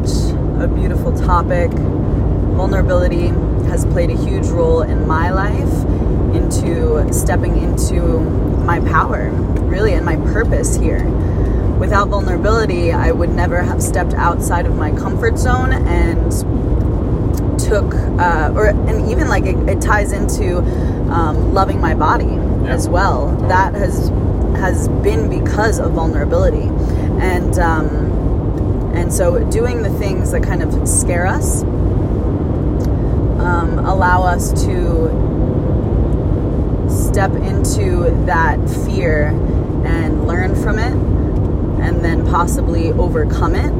such a beautiful topic. Vulnerability has played a huge role in my life into stepping into my power, really, and my purpose here. Without vulnerability, I would never have stepped outside of my comfort zone and took, uh, or and even like it, it ties into um, loving my body as well. That has has been because of vulnerability, and um, and so doing the things that kind of scare us um, allow us to step into that fear and learn from it, and then possibly overcome it.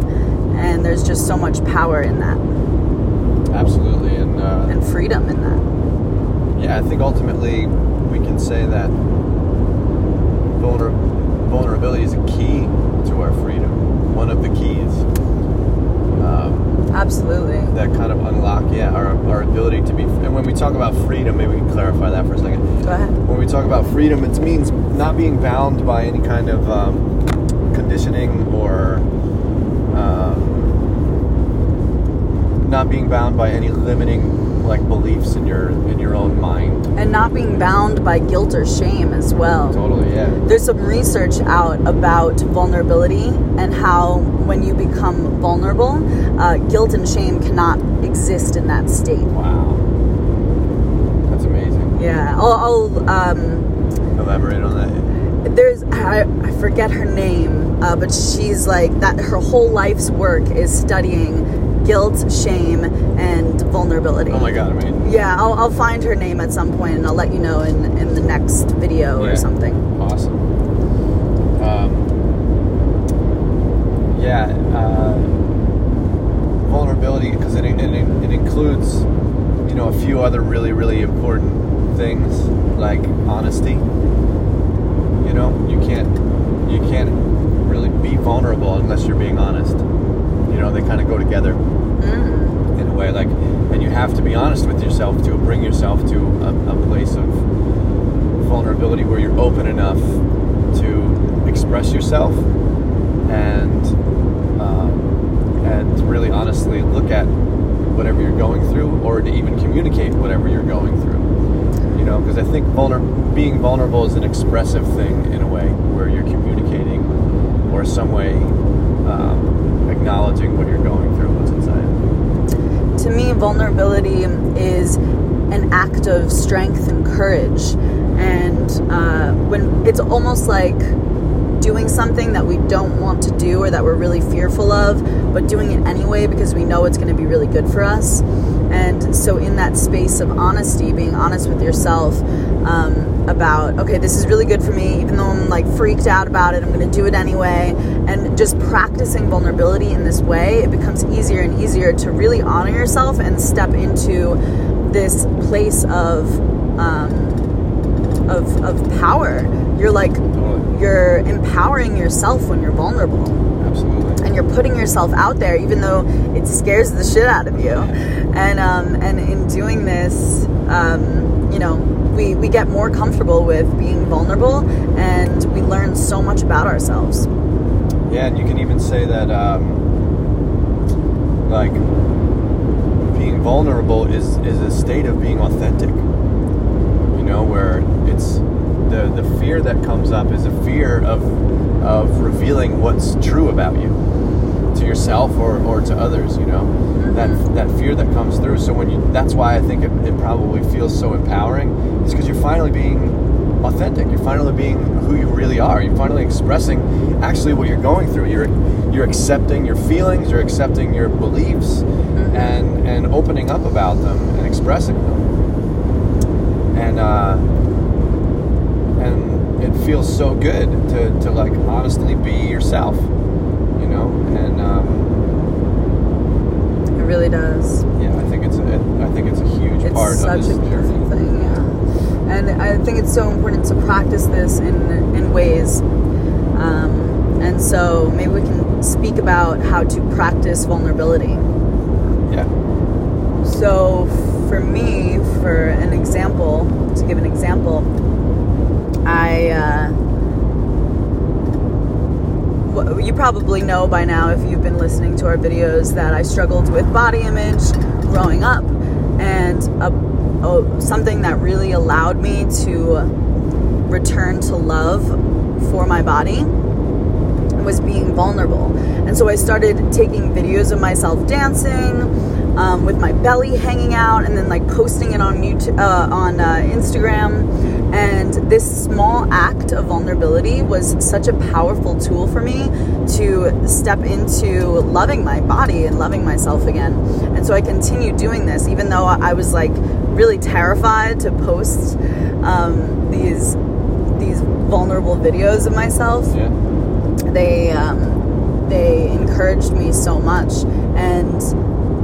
And there's just so much power in that Absolutely, and uh, and freedom in that. yeah, I think ultimately we can say that vulner- vulnerability is a key to our freedom. One of the keys. Um, Absolutely. that kind of unlock, yeah, our, our ability to be. And when we talk about freedom, maybe we can clarify that for a second. Go ahead. When we talk about freedom, it means not being bound by any kind of um, conditioning or um, not being bound by any limiting like beliefs in your in your own mind. And not being bound by guilt or shame as well. Totally, yeah. There's some research out about vulnerability and how when you become vulnerable, uh, guilt and shame cannot exist in that state. Wow, that's amazing. Yeah, I'll, I'll um, Elaborate on that. there's I, I forget her name, uh, but she's like that. Her whole life's work is studying guilt, shame, and vulnerability. Oh my god, amazing. Yeah, I'll, I'll find her name at some point and I'll let you know in, in the next video Yeah. or something. Awesome. Um, yeah, uh, vulnerability because it, it, it includes, you know, a few other really really important things like honesty. You know, you can't you can't really be vulnerable unless you're being honest. You know, they kind of go together Mm. in a way like and you have to be honest with yourself to bring yourself to a, a place of vulnerability where you're open enough to express yourself and um, and really honestly look at whatever you're going through or to even communicate whatever you're going through you know because i think vulner- being vulnerable is an expressive thing in a way where you're communicating or some way um, acknowledging what you're going through me, vulnerability is an act of strength and courage. And uh, when it's almost like doing something that we don't want to do or that we're really fearful of, but doing it anyway because we know it's going to be really good for us. And so, in that space of honesty, being honest with yourself um, about, okay, this is really good for me, even though I'm like freaked out about it, I'm going to do it anyway. And just practicing vulnerability in this way, it becomes easier and easier to really honor yourself and step into this place of. Um, of, of power. You're like, you're empowering yourself when you're vulnerable absolutely and you're putting yourself out there even though it scares the shit out of you and um, and in doing this um, you know we, we get more comfortable with being vulnerable and we learn so much about ourselves Yeah, and you can even say that, um, like, being vulnerable is is a state of being authentic. You know, where it's the the fear that comes up is a fear of of revealing what's true about you to yourself or, or to others. You know, that that fear that comes through. So when you, that's why I think it, it probably feels so empowering. Is because you're finally being authentic. You're finally being who you really are. You're finally expressing actually what you're going through. You're you're accepting your feelings. You're accepting your beliefs, and and opening up about them and expressing them. And uh, and it feels so good to to like honestly be yourself. You know, and um, really does yeah, I think it's a, I think it's a huge it's part such of a this beautiful journey. thing yeah and i think it's so important to practice this in in ways um, and so maybe we can speak about how to practice vulnerability Yeah. So, for me, for an example, to give an example, I uh, you probably know by now if you've been listening to our videos that I struggled with body image growing up, and a, a, something that really allowed me to return to love for my body was being vulnerable. And so I started taking videos of myself dancing um, with my belly hanging out, and then like posting it on YouTube, uh, on uh, Instagram. And this small act of vulnerability was such a powerful tool for me to step into loving my body and loving myself again. And so I continued doing this, even though I was like really terrified to post um, these these vulnerable videos of myself. Yeah. They um, they encouraged me so much and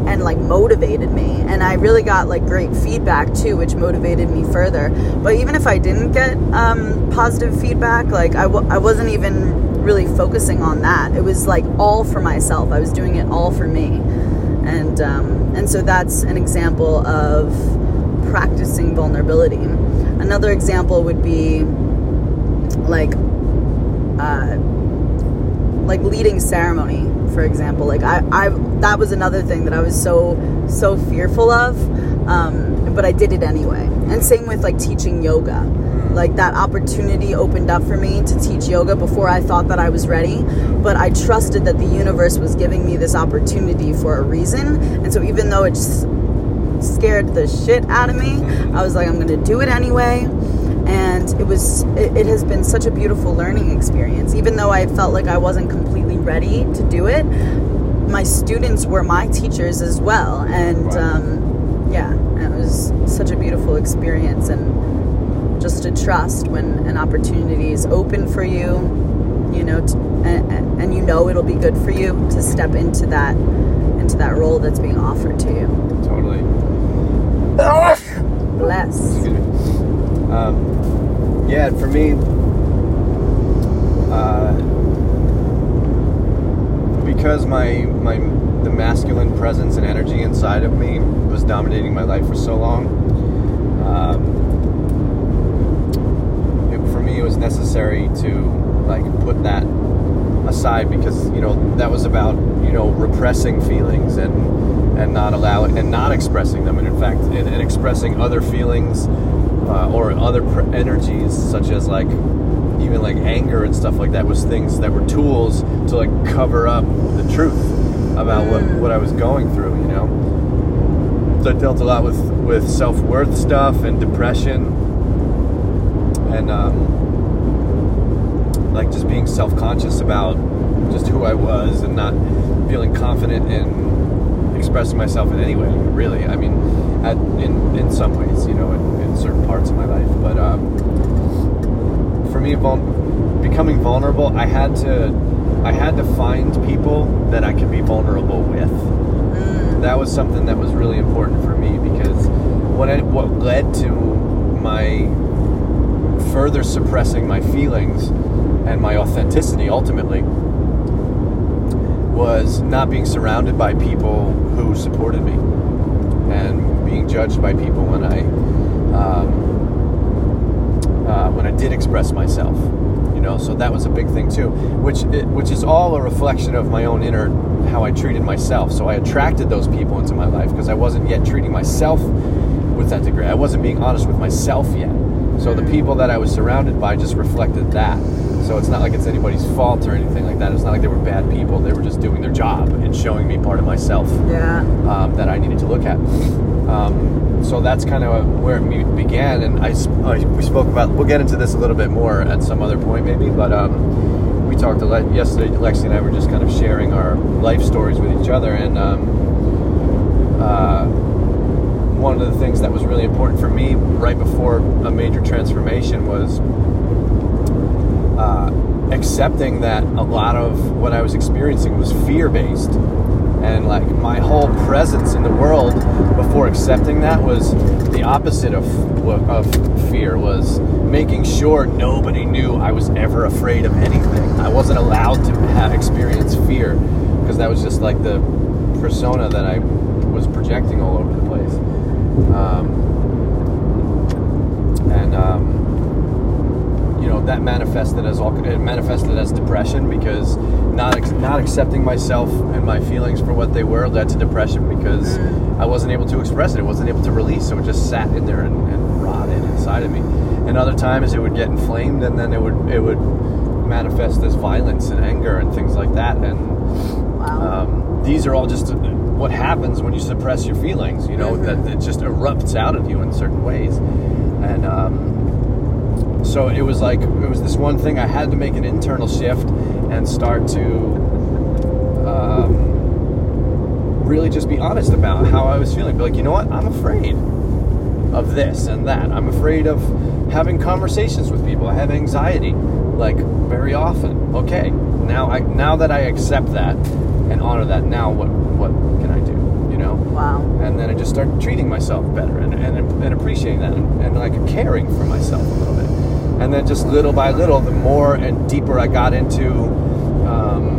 and like motivated me. And i really got like great feedback too which motivated me further. But even if i didn't get um, positive feedback like I w- I wasn't even really focusing on that. It was like all for myself. I was doing it all for me. And um, and so that's an example of practicing vulnerability. Another example would be like uh, like leading ceremony for example. Like I, I that was another thing that i was so so fearful of um, but i did it anyway. And same with like teaching yoga. Like that opportunity opened up for me to teach yoga before i thought that i was ready but i trusted that the universe was giving me this opportunity for a reason. And so even though it scared the shit out of me i was like i'm gonna do it anyway and it was it, it, has been such a beautiful learning experience even though i felt like i wasn't completely ready to do it my students were my teachers as well and Wow. um, yeah it was such a beautiful experience and just to trust when an opportunity is open for you you know t and, and you know it'll be good for you to step into that into that role that's being offered to you Totally. bless. Um, yeah, for me, uh, because my my the masculine presence and energy inside of me was dominating my life for so long. Um, it, for me, it was necessary to like put that aside because you know that was about you know repressing feelings and and not allowing and not expressing them and in fact and, and expressing other feelings uh, or other pr- energies such as like even like anger and stuff like that was things that were tools to like cover up the truth about what, Mm. what I was going through you know so I dealt a lot with with self-worth stuff and depression and um like just being self-conscious about just who I was and not feeling confident in expressing myself in any way. Really, I mean, at, in in some ways, you know, in, in certain parts of my life. But um, for me, vul- becoming vulnerable, I had to I had to find people that I could be vulnerable with. Mm. That was something that was really important for me because what I, what led to my further suppressing my feelings and my authenticity ultimately was not being surrounded by people who supported me and being judged by people when I um, uh, when I did express myself. You know, so that was a big thing too, which which is all a reflection of my own inner how I treated myself. So I attracted those people into my life because I wasn't yet treating myself with that degree. I wasn't being honest with myself yet. So the people that I was surrounded by just reflected that. So it's not like it's anybody's fault or anything like that. It's not like they were bad people. They were just doing their job and showing me part of myself yeah um, that I needed to look at. Um, so that's kind of where it began. And I, I- we spoke about. We'll get into this a little bit more at some other point, maybe. But um, we talked a lot yesterday. Lexi and I were just kind of sharing our life stories with each other, and um, uh, one of the things that was really important for me right before a major transformation was uh, accepting that a lot of what I was experiencing was fear based. And like my whole presence in the world before accepting that was the opposite of, of fear, was making sure nobody knew I was ever afraid of anything. I wasn't allowed to have experience fear because that was just like the persona that I was projecting all over the place. Um, and um, you know that manifested as all it manifested as depression because not not accepting myself and my feelings for what they were led to depression because I wasn't able to express it. I wasn't able to release, so it just sat in there and, and rotted inside of me. And other times it would get inflamed, and then it would it would manifest as violence and anger and things like that. And Wow. um, these are all just what happens when you suppress your feelings. You know that it just erupts out of you in certain ways, and um, so it was like it was this one thing I had to make an internal shift and start to um, really just be honest about how I was feeling. Be like, you know what, I'm afraid of this and that. I'm afraid of having conversations with people. I have anxiety, like very often. Okay, now I now that I accept that and honor that, now what what can I do? You know. wow. And then I just started treating myself better and, and, and appreciating that and, and like caring for myself a little bit. And then just little by little, the more and deeper I got into um,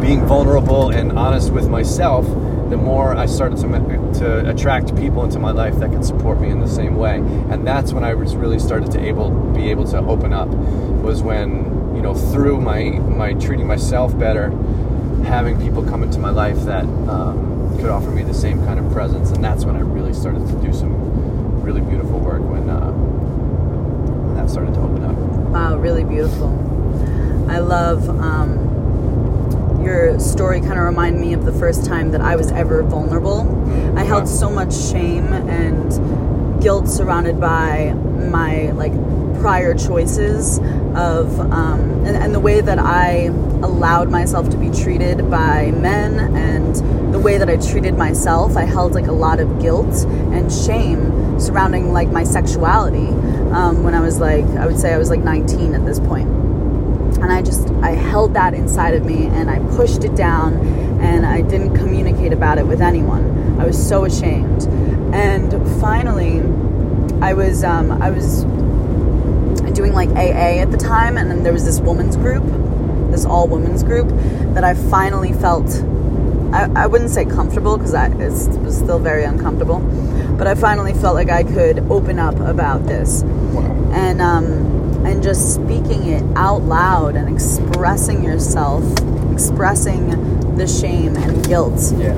being vulnerable and honest with myself, the more I started to, to attract people into my life that could support me in the same way. And that's when I was really started to able be able to open up. Was when you know through my my treating myself better, having people come into my life that um, could offer me the same kind of presence. And that's when I really started to do some really beautiful work. When, uh, started to open up. Wow, really beautiful. I love um, your story. Kind of remind me of the first time that I was ever vulnerable. I held so much shame and guilt surrounded by my like prior choices of um, and, and the way that I allowed myself to be treated by men and the way that I treated myself. I held like a lot of guilt and shame surrounding like my sexuality um, when I was like I would say I was like 19 at this point and I just I held that inside of me and I pushed it down and I didn't communicate about it with anyone. I was so ashamed. And finally I was um, I was doing like AA at the time and then there was this women's group, this all women's group that I finally felt I, I wouldn't say comfortable because I it was still very uncomfortable, but I finally felt like I could open up about this Wow. and um, and just speaking it out loud and expressing yourself, expressing the shame and guilt. Yeah.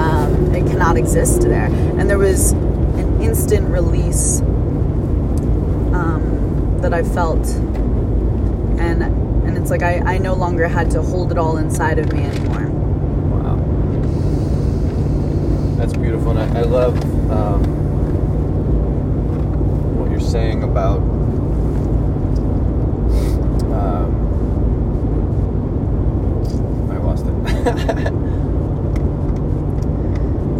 Um, it cannot exist there. And there was an instant release um, that I felt, and and it's like I, I no longer had to hold it all inside of me anymore. That's beautiful. And I, I love um, what you're saying about um, I lost it.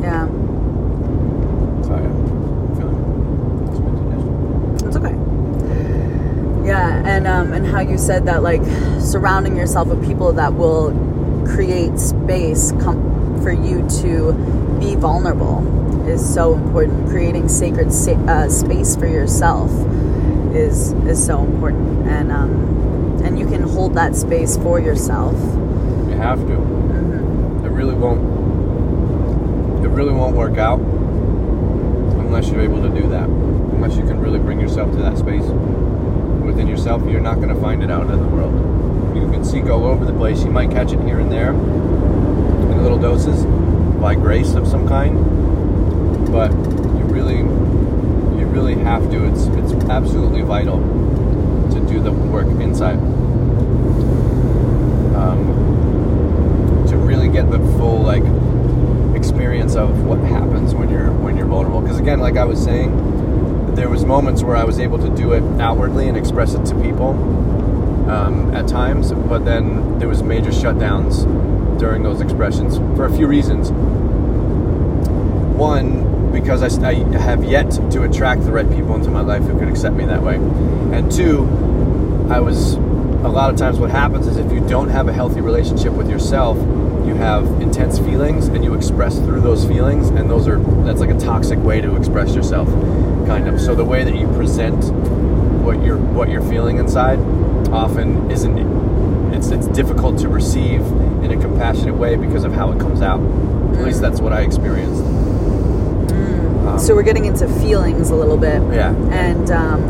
Yeah, Sorry, I'm feeling it's okay. Yeah, and um, and how you said that like surrounding yourself with people that will create space com- for you to be vulnerable is so important. Creating sacred sa- uh, space for yourself is is so important, and um, and you can hold that space for yourself. You have to. hmm It really won't. It really won't work out unless you're able to do that. Unless you can really bring yourself to that space within yourself, you're not going to find it out in the world. You can seek all over the place. You might catch it here and there in little doses by grace of some kind, but you really, you really have to. It's it's absolutely vital to do the work inside. Um, to really get the full like experience of what happens when you're when you're vulnerable because again like i was saying there was moments where i was able to do it outwardly and express it to people um, at times but then there was major shutdowns during those expressions for a few reasons one because I have yet to attract the right people into my life who could accept me that way. And two i was a lot of times what happens is if you don't have a healthy relationship with yourself you have intense feelings and you express through those feelings and those are that's like a toxic way to express yourself kind of. So the way that you present what you're what you're feeling inside often isn't it's it's difficult to receive in a compassionate way because of how it comes out. At least mm. that's what i experienced so we're getting into feelings a little bit Yeah. and um,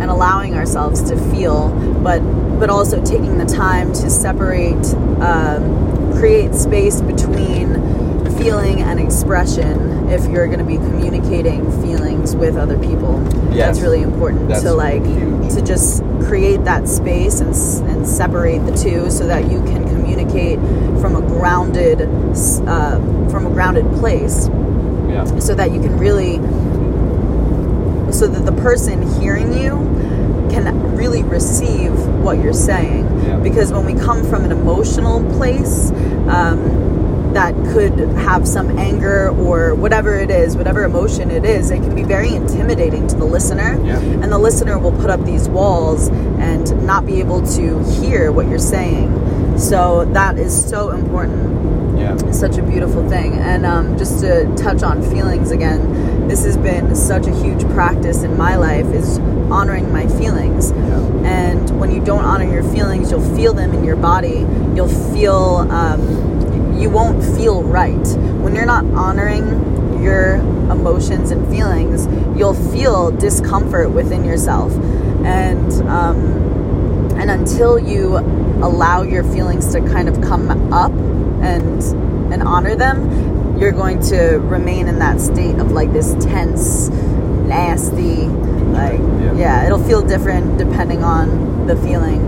and allowing ourselves to feel, but but also taking the time to separate, um, create space between feeling and expression. If you're going to be communicating feelings with other people, Yes. that's really important That's to like huge. to just create that space and and separate the two so that you can communicate from a grounded uh, from a grounded place yeah. so that you can really so that the person hearing you can really receive what you're saying Yeah. because when we come from an emotional place um, that could have some anger or whatever it is whatever emotion it is it can be very intimidating to the listener Yeah. and the listener will put up these walls and not be able to hear what you're saying so that is so important Yeah. such a beautiful thing. And um, just to touch on feelings again, this has been such a huge practice in my life is honoring my feelings. Yeah. And when you don't honor your feelings, you'll feel them in your body. You'll feel, um, you won't feel right. When you're not honoring your emotions and feelings, you'll feel discomfort within yourself. And, um, and until you allow your feelings to kind of come up and and honor them you're going to remain in that state of like this tense nasty like Yeah. yeah, it'll feel different depending on the feeling.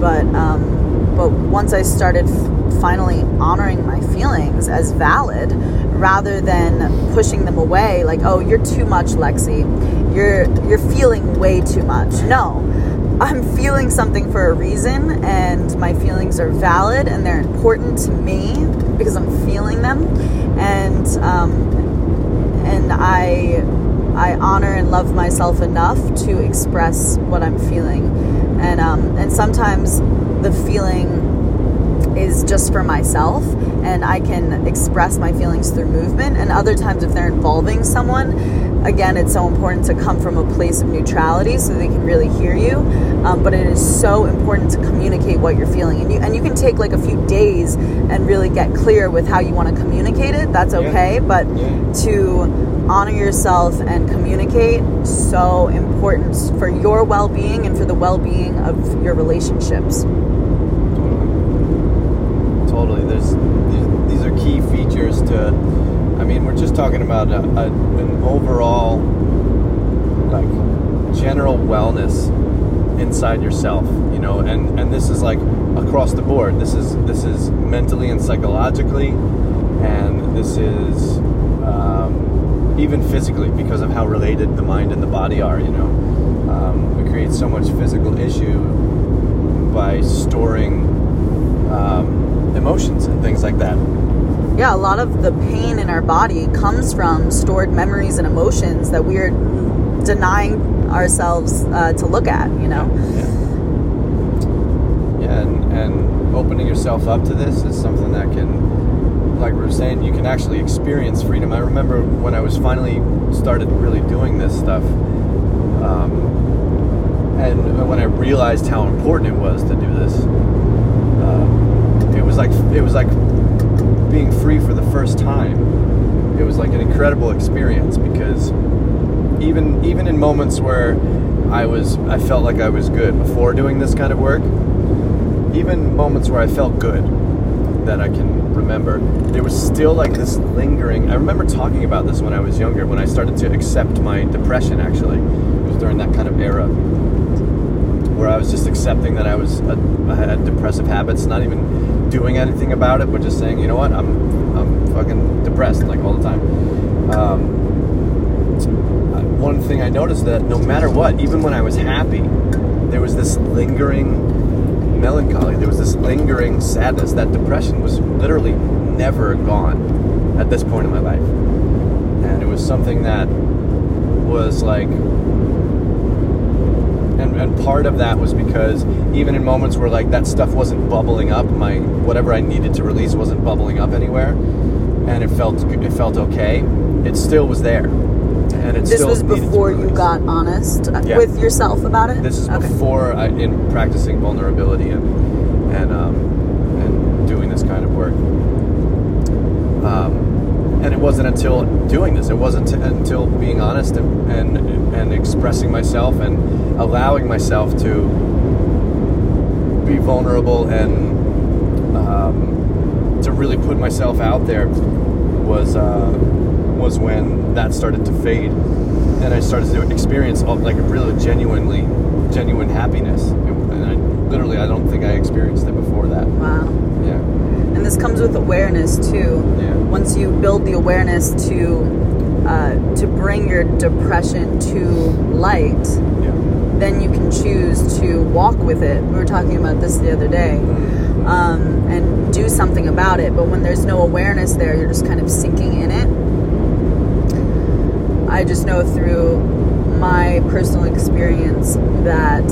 But um but once i started f- finally honoring my feelings as valid rather than pushing them away like oh you're too much lexi. You're you're feeling way too much. No I'm feeling something for a reason, and my feelings are valid and they're important to me because I'm feeling them, and um, and I I honor and love myself enough to express what I'm feeling, and um, and sometimes the feeling is just for myself and I can express my feelings through movement. And other times, if they're involving someone, again, it's so important to come from a place of neutrality so they can really hear you. Um, but it is so important to communicate what you're feeling. And you, and you can take like a few days and really get clear with how you want to communicate it. That's Yeah. okay. But Yeah. to honor yourself and communicate, so important for your well being and for the well being of your relationships. Totally. There's these, these are key features to. I mean, we're just talking about a, a, an overall, like, general wellness inside yourself. You know, and and this is like across the board. This is this is mentally and psychologically, and this is um, even physically because of how related the mind and the body are. You know, um, we create so much physical issue by storing um, emotions and things like that. Yeah, a lot of the pain in our body comes from stored memories and emotions that we're denying ourselves uh, to look at, you know? Yeah. Yeah, and, and opening yourself up to this is something that can, like we were saying, you can actually experience freedom. I remember when I was finally started really doing this stuff, um, and when I realized how important it was to do this, uh, it was like it was like being free for the first time. It was like an incredible experience because even even in moments where I was I felt like I was good before doing this kind of work, even moments where I felt good that I can remember, there was still like this lingering. I remember talking about this when I was younger, when I started to accept my depression. Actually, it was during that kind of era where I was just accepting that I was a, I had depressive habits, not even doing anything about it, but just saying, you know what, I'm I'm fucking depressed like all the time. Um, one thing I noticed that no matter what, even when I was happy, there was this lingering melancholy. There was this lingering sadness. That depression was literally never gone at this point in my life, and it was something that was like and, and part of that was because even in moments where like that stuff wasn't bubbling up my whatever i needed to release wasn't bubbling up anywhere and it felt it felt okay it still was there and it This still was needed to be before you got honest uh, Yeah. with yourself about it? this is okay. before I, in practicing vulnerability and and um, and doing this kind of work um, and it wasn't until doing this, it wasn't t- until being honest and, and and expressing myself and allowing myself to be vulnerable and um, to really put myself out there was uh, was when that started to fade, and I started to experience like a really genuinely genuine happiness, and I literally I don't think I experienced it before that. Wow. Yeah. And this comes with awareness too. Yeah. Once you build the awareness to uh, to bring your depression to light, Yeah. then you can choose to walk with it. We were talking about this the other day. Um, and do something about it. But when there's no awareness there, you're just kind of sinking in it. I just know through my personal experience that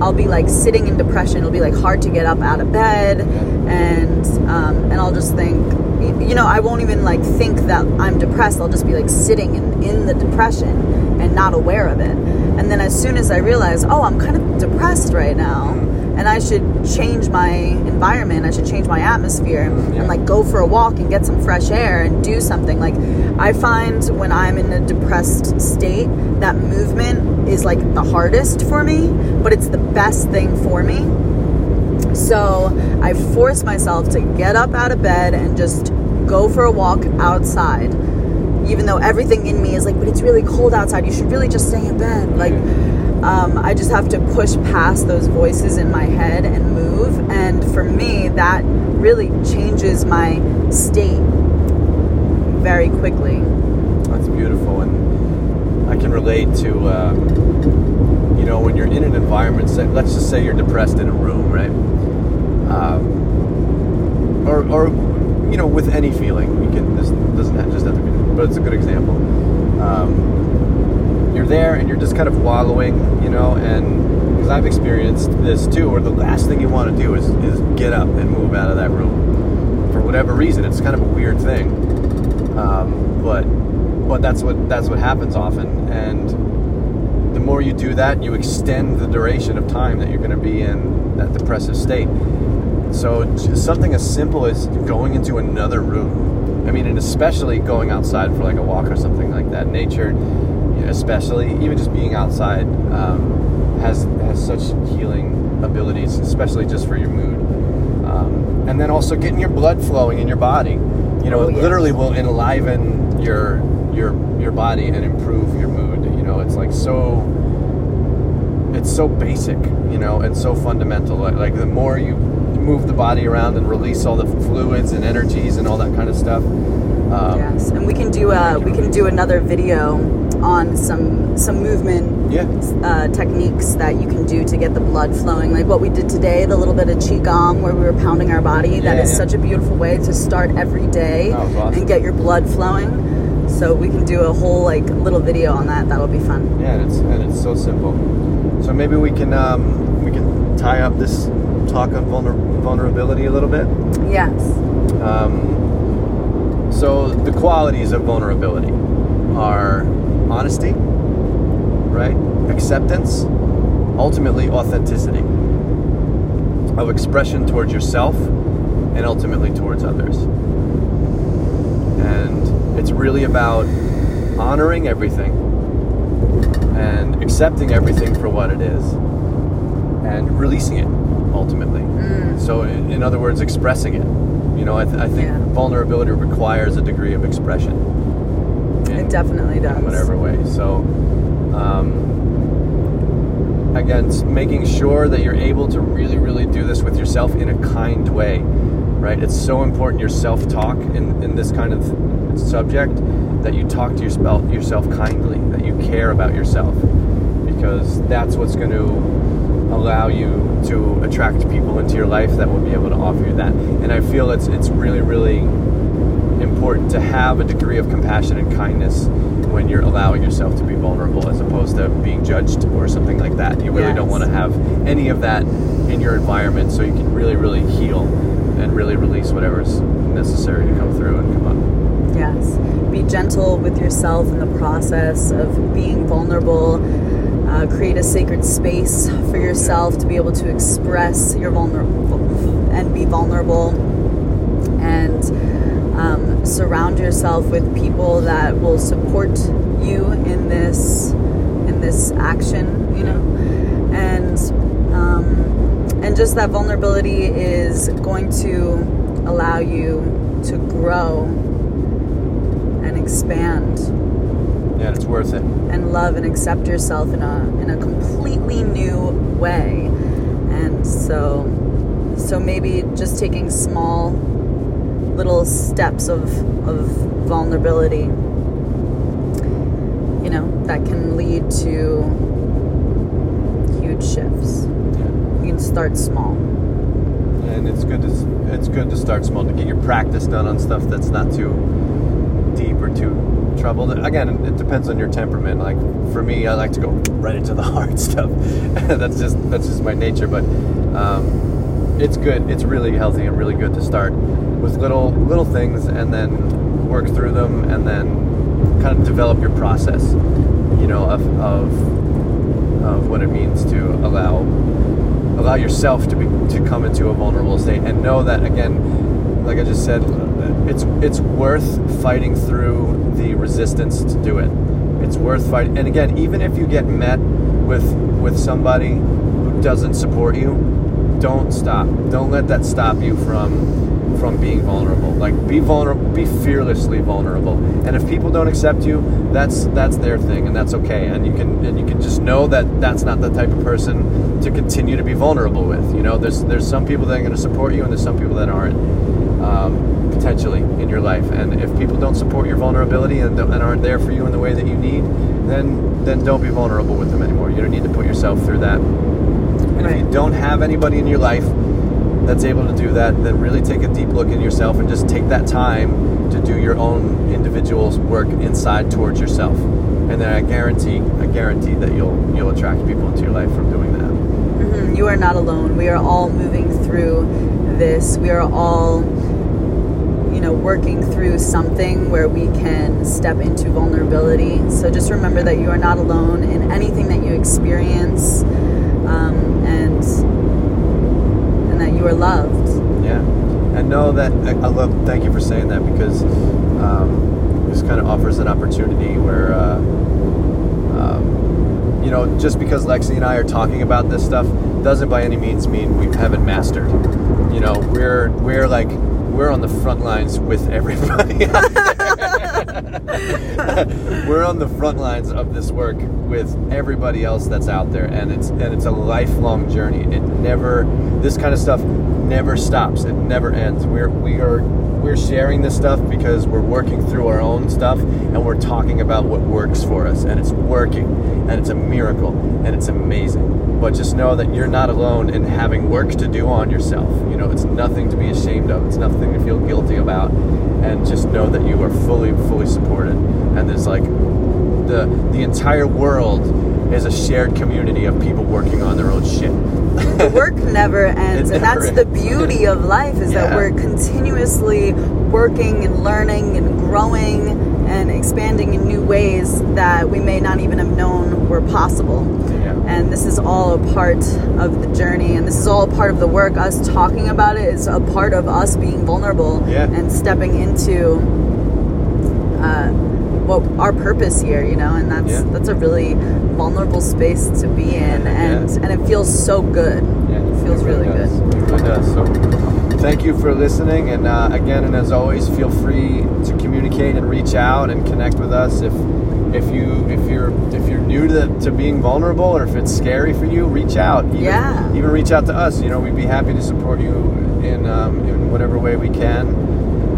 I'll be like sitting in depression. It'll be like hard to get up out of bed, and um, and I'll just think, you know, I won't even like think that I'm depressed. I'll just be like sitting in, in the depression and not aware of it. And then as soon as I realize, oh, I'm kind of depressed right now, and I should change my environment. I should change my atmosphere and like go for a walk and get some fresh air and do something. Like I find when I'm in a depressed state, that movement is like the hardest for me, but it's the best thing for me. So I force myself to get up out of bed and just go for a walk outside. Even though everything in me is like, but it's really cold outside. You should really just stay in bed. Like, um, I just have to push past those voices in my head and move. And for me, that really changes my state very quickly. That's beautiful, and I can relate to, uh, you know, when you're in an environment. Say, let's just say you're depressed in a room, right? Um, or, or, you know, with any feeling. You can. This doesn't have, just have to be, but it's a good example. Um, you're there, and you're just kind of wallowing, you know, and because I've experienced this too, where the last thing you want to do is is get up and move out of that room for whatever reason. It's kind of a weird thing um, but but that's what that's what happens often and the more you do that you extend the duration of time that you're going to be in that depressive state. So something as simple as going into another room i mean and especially going outside for like a walk or something like that nature especially even just being outside um, has has such healing abilities especially just for your mood. Um, and then also getting your blood flowing in your body. You know Oh, it yes. literally will enliven your your your body and improve your mood you know it's like so it's so basic you know and so fundamental like, like the more you move the body around and release all the fluids and energies and all that kind of stuff um, yes, and we can do a we can do another video on some some movement yeah uh, techniques that you can do to get the blood flowing. Like what we did today, the little bit of qigong where we were pounding our body. That Yeah, is yeah. such a beautiful way to start every day awesome. and get your blood flowing. So we can do a whole like little video on that. That'll be fun. yeah and it's and it's so simple so maybe we can um, we can tie up this talk on vulner- vulnerability a little bit Yes. Um, so the qualities of vulnerability are honesty, right? Acceptance, ultimately authenticity of expression towards yourself and ultimately towards others. It's really about honoring everything and accepting everything for what it is and releasing it ultimately. So, in, in other words, expressing it. You know, I, th- I think Yeah. vulnerability requires a degree of expression. in- It definitely does. in whatever way. So, um, again, making sure that you're able to really, really do this with yourself in a kind way, right? It's so important your self talk in, in this kind of subject that you talk to your yourself kindly, that you care about yourself, because that's what's going to allow you to attract people into your life that will be able to offer you that. And I feel it's it's really, really important to have a degree of compassion and kindness when you're allowing yourself to be vulnerable as opposed to being judged or something like that. You really don't want to have any of that in your environment so you can really, really heal and really release whatever's necessary to come through and come up. Yes. Be gentle with yourself in the process of being vulnerable. Uh, create a sacred space for yourself to be able to express your vulnerable and be vulnerable. And um, surround yourself with people that will support you in this in this action you know and um, and just that vulnerability is going to allow you to grow expand Yeah, it's worth it. and love and accept yourself in a in a completely new way. And so so maybe just taking small little steps of of vulnerability you know that can lead to huge shifts. Yeah. You can start small. and it's good to it's good to start small to get your practice done on stuff that's not too deep or too troubled. Again, it depends on your temperament. Like for me, I like to go right into the hard stuff. that's just that's just my nature. But um, it's good. It's really healthy and really good to start with little little things and then work through them and then kind of develop your process. You know of of of what it means to allow allow yourself to be to come into a vulnerable state and know that again like i just said it's it's worth fighting through the resistance to do it. It's worth fighting and again even if you get met with with somebody who doesn't support you don't stop. Don't let that stop you from from being vulnerable. Like be vulnerable be fearlessly vulnerable. And if people don't accept you that's that's their thing and that's okay. And you can and you can just know that that's not the type of person to continue to be vulnerable with. You know there's there's some people that are going to support you and there's some people that aren't. Um, potentially in your life and if people don't support your vulnerability and, don't- and aren't there for you in the way that you need then then don't be vulnerable with them anymore you don't need to put yourself through that and if you don't have anybody in your life that's able to do that, then really take a deep look in yourself and just take that time to do your own individual work inside towards yourself. And then I guarantee, I guarantee that you'll you'll attract people into your life from doing that. Mhm, You are not alone. We are all moving through this. We are all, you know, working through something where we can step into vulnerability. So just remember that you are not alone in anything that you experience, um, and and that you are loved. Yeah, and know that I I love. Thank you for saying that because um, this kind of offers an opportunity where, uh, um, you know, just because Lexi and I are talking about this stuff doesn't by any means mean we haven't mastered. You know, we're we're like we're on the front lines with everybody. we're on the front lines of this work with everybody else that's out there and it's and it's a lifelong journey. It never this kind of stuff never stops. It never ends. We're we are we're sharing this stuff because we're working through our own stuff and we're talking about what works for us and it's working and it's a miracle and it's amazing but just know that you're not alone in having work to do on yourself. You know it's nothing to be ashamed of. It's nothing to feel guilty about. And just know that you are fully fully supported. And there's like the the entire world is a shared community of people working on their own shit. The work never ends and never that's the beauty of life is that we're continuously working and learning and growing and expanding in new ways that we may not even have known were possible yeah and this is all a part of the journey and this is all a part of the work us talking about it is a part of us being vulnerable Yeah. and stepping into uh, what our purpose here you know and that's Yeah. that's a really vulnerable space to be in and and it feels so good it feels really does. good It really does. So, thank you for listening, and uh, again, and as always, feel free to communicate and reach out and connect with us if if you if you're if you're new to, to being vulnerable or if it's scary for you, reach out. Even, Yeah. Even reach out to us. You know, we'd be happy to support you in um, in whatever way we can.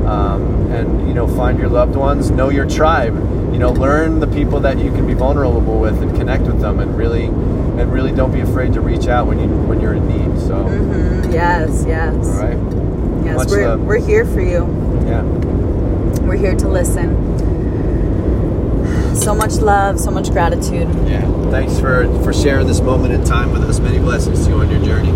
Um, and you know, find your loved ones, know your tribe. You know, learn the people that you can be vulnerable with, and connect with them, and really, and really don't be afraid to reach out when you when you're in need. So, hmm yes yes all right, yes Much we're, love. we're here for you yeah, we're here to listen so much love so much gratitude yeah. Thanks for for sharing this moment in time with us. Many blessings to you on your journey.